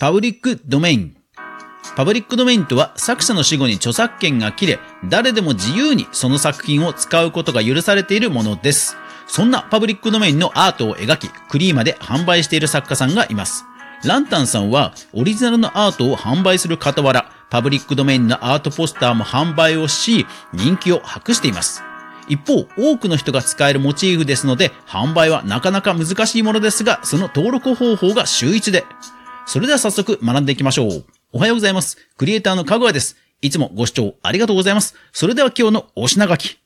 パブリックドメイン。パブリックドメインとは作者の死後に著作権が切れ、誰でも自由にその作品を使うことが許されているものです。そんなパブリックドメインのアートを描き、クリーマで販売している作家さんがいます。ランタンさんはオリジナルのアートを販売する傍ら、パブリックドメインのアートポスターも販売をし、人気を博しています。一方、多くの人が使えるモチーフですので、販売はなかなか難しいものですが、その登録方法が週一で。それでは早速学んでいきましょう。おはようございます。クリエイターのかぐわです。いつもご視聴ありがとうございます。それでは今日のお品書き。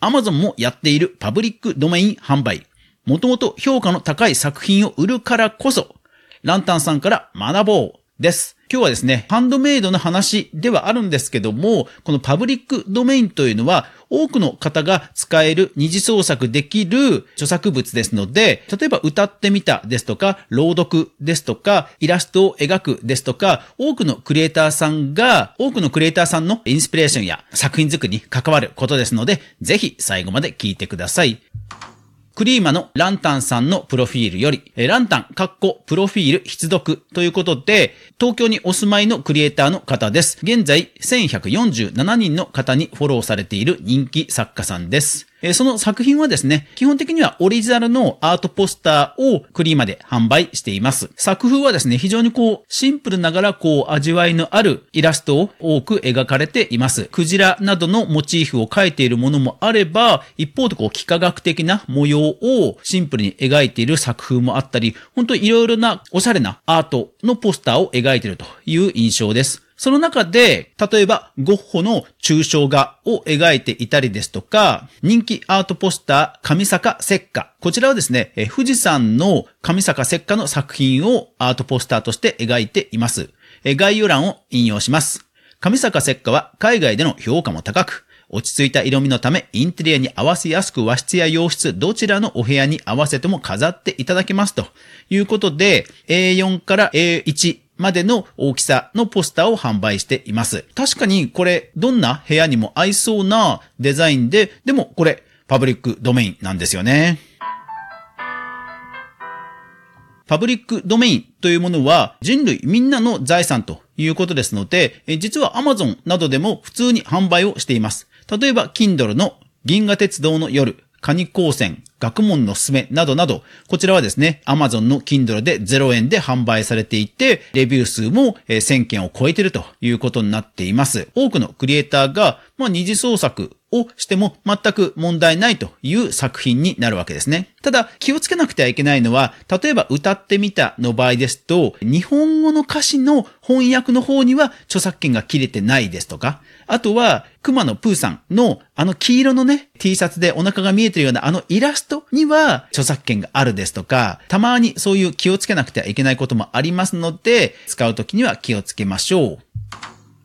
Amazon もやっているパブリックドメイン販売。もともと評価の高い作品を売るからこそ、ランタンさんから学ぼうです。今日はですね、ハンドメイドの話ではあるんですけども、このパブリックドメインというのは、多くの方が使える二次創作できる著作物ですので、例えば歌ってみたですとか、朗読ですとか、イラストを描くですとか、多くのクリエイターさんが、多くのクリエイターさんのインスピレーションや作品作りに関わることですので、ぜひ最後まで聞いてください。クリーマのランタンさんのプロフィールより、ランタン、カッコ、プロフィール、必読ということで、東京にお住まいのクリエイターの方です。現在、1147人の方にフォローされている人気作家さんです。えその作品はですね、基本的にはオリジナルのアートポスターをクリーマで販売しています。作風はですね、非常にこう、シンプルながらこう、味わいのあるイラストを多く描かれています。クジラなどのモチーフを描いているものもあれば、一方でこう、幾何学的な模様をシンプルに描いている作風もあったり、本当にいろいろなおしゃれなアートのポスターを描いているという印象です。その中で、例えば、ゴッホの抽象画を描いていたりですとか、人気アートポスター、上坂石化。こちらはですね、富士山の上坂石化の作品をアートポスターとして描いています。概要欄を引用します。上坂石化は海外での評価も高く、落ち着いた色味のため、インテリアに合わせやすく和室や洋室、どちらのお部屋に合わせても飾っていただけますということで、A4 から A1 までの大きさのポスターを販売しています。確かにこれ、どんな部屋にも合いそうなデザインで、でもこれ、パブリックドメインなんですよね。パブリックドメインというものは人類みんなの財産ということですので、実は Amazon などでも普通に販売をしています。例えば、Kindle の銀河鉄道の夜、カニ光線、学問のすすめなどなど、こちらはですね、Amazon の Kindle で0円で販売されていて、レビュー数も1000件を超えているということになっています。多くのクリエイターが、まあ、二次創作をしても全く問題ないという作品になるわけですね。ただ気をつけなくてはいけないのは、例えば歌ってみたの場合ですと、日本語の歌詞の翻訳の方には著作権が切れてないですとか、あとは、熊野プーさんのあの黄色のね、T シャツでお腹が見えてるようなあのイラスト人には著作権があるですとか、たまにそういう気をつけなくてはいけないこともありますので、使うときには気をつけましょう。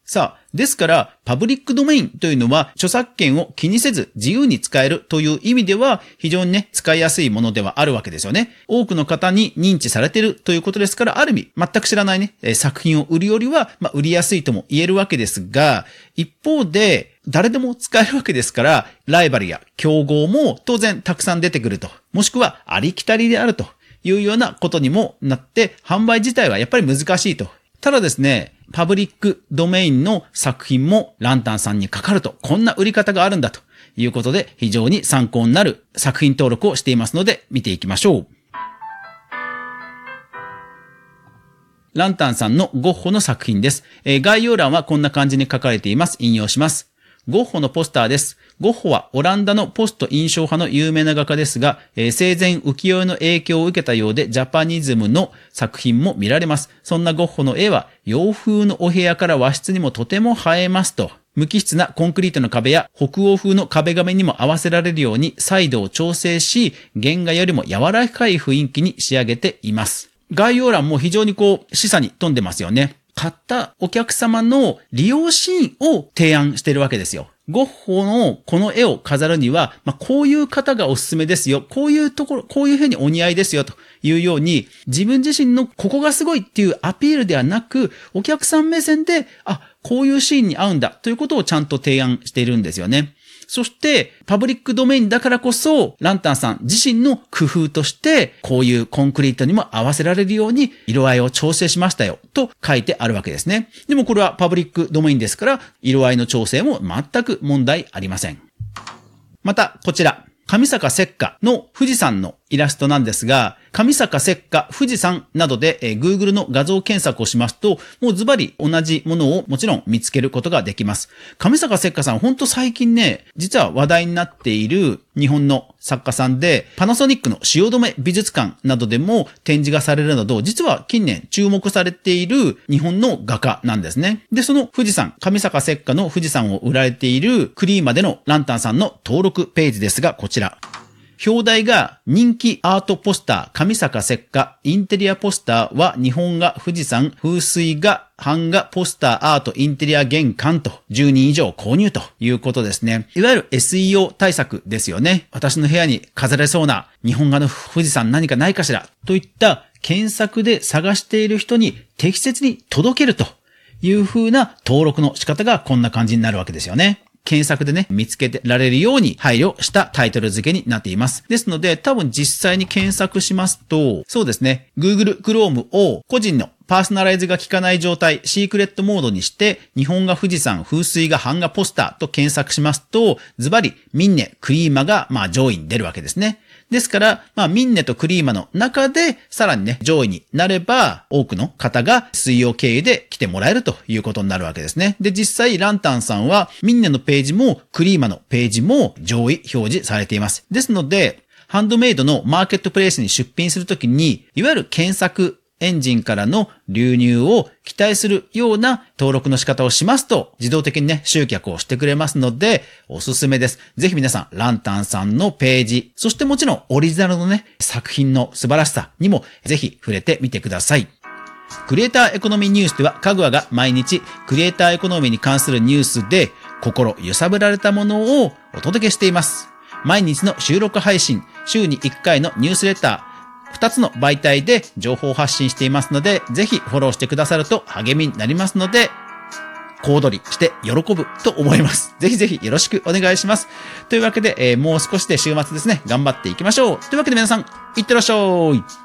さあ、ですから、パブリックドメインというのは著作権を気にせず自由に使えるという意味では非常にね、使いやすいものではあるわけですよね。多くの方に認知されているということですから、ある意味、全く知らないね、作品を売るよりは、まあ、売りやすいとも言えるわけですが、一方で、誰でも使えるわけですから、ライバルや競合も当然たくさん出てくると。もしくはありきたりであるというようなことにもなって、販売自体はやっぱり難しいと。ただですね、パブリックドメインの作品もランタンさんにかかると、こんな売り方があるんだということで、非常に参考になる作品登録をしていますので、見ていきましょう。ランタンさんのゴッホの作品です。え、概要欄はこんな感じに書かれています。引用します。ゴッホのポスターです。ゴッホはオランダのポスト印象派の有名な画家ですが、えー、生前浮世絵の影響を受けたようでジャパニズムの作品も見られます。そんなゴッホの絵は洋風のお部屋から和室にもとても映えますと。無機質なコンクリートの壁や北欧風の壁紙にも合わせられるようにサイドを調整し、原画よりも柔らかい雰囲気に仕上げています。概要欄も非常にこう、示唆に富んでますよね。買ったお客様の利用シーンを提案してるわけですよ。ゴッホのこの絵を飾るには、まあ、こういう方がおすすめですよ。こういうところ、こういうふうにお似合いですよ。というように、自分自身のここがすごいっていうアピールではなく、お客さん目線で、あ、こういうシーンに合うんだということをちゃんと提案しているんですよね。そして、パブリックドメインだからこそ、ランタンさん自身の工夫として、こういうコンクリートにも合わせられるように色合いを調整しましたよ、と書いてあるわけですね。でもこれはパブリックドメインですから、色合いの調整も全く問題ありません。また、こちら。上坂石化の富士山のイラストなんですが、上坂石化富士山などで、えー、Google の画像検索をしますと、もうズバリ同じものをもちろん見つけることができます。上坂石化さん、ほんと最近ね、実は話題になっている日本の作家さんで、パナソニックの汐留美術館などでも展示がされるなど、実は近年注目されている日本の画家なんですね。で、その富士山、上坂石化の富士山を売られているクリーマでのランタンさんの登録ページですが、こちら。表題が人気アートポスター、上坂石化、インテリアポスターは日本画、富士山、風水画、版画、ポスター、アート、インテリア玄関と10人以上購入ということですね。いわゆる SEO 対策ですよね。私の部屋に飾れそうな日本画の富士山何かないかしらといった検索で探している人に適切に届けるという風な登録の仕方がこんな感じになるわけですよね。検索でね、見つけてられるように配慮したタイトル付けになっています。ですので、多分実際に検索しますと、そうですね、Google Chrome を個人のパーソナライズが効かない状態、シークレットモードにして、日本が富士山、風水が版画ポスターと検索しますと、ズバリ、ミンネ、クリーマが、まあ上位に出るわけですね。ですから、まあ、ミンネとクリーマの中で、さらにね、上位になれば、多くの方が水曜経由で来てもらえるということになるわけですね。で、実際、ランタンさんは、ミンネのページも、クリーマのページも上位表示されています。ですので、ハンドメイドのマーケットプレイスに出品するときに、いわゆる検索エンジンからの流入を期待するような登録の仕方をしますと、自動的にね、集客をしてくれますので、おすすめです。ぜひ皆さん、ランタンさんのページ、そしてもちろんオリジナルのね、作品の素晴らしさにもぜひ触れてみてください。クリエイターエコノミーニュースでは、かぐわが毎日クリエイターエコノミーに関するニュースで心揺さぶられたものをお届けしています。毎日の収録配信、週に1回のニュースレター、2つの媒体で情報発信していますので、ぜひフォローしてくださると励みになりますので、小躍りして喜ぶと思います。ぜひぜひよろしくお願いします。というわけで、えー、もう少しで週末ですね、頑張っていきましょう。というわけで皆さん、いってらっしゃい。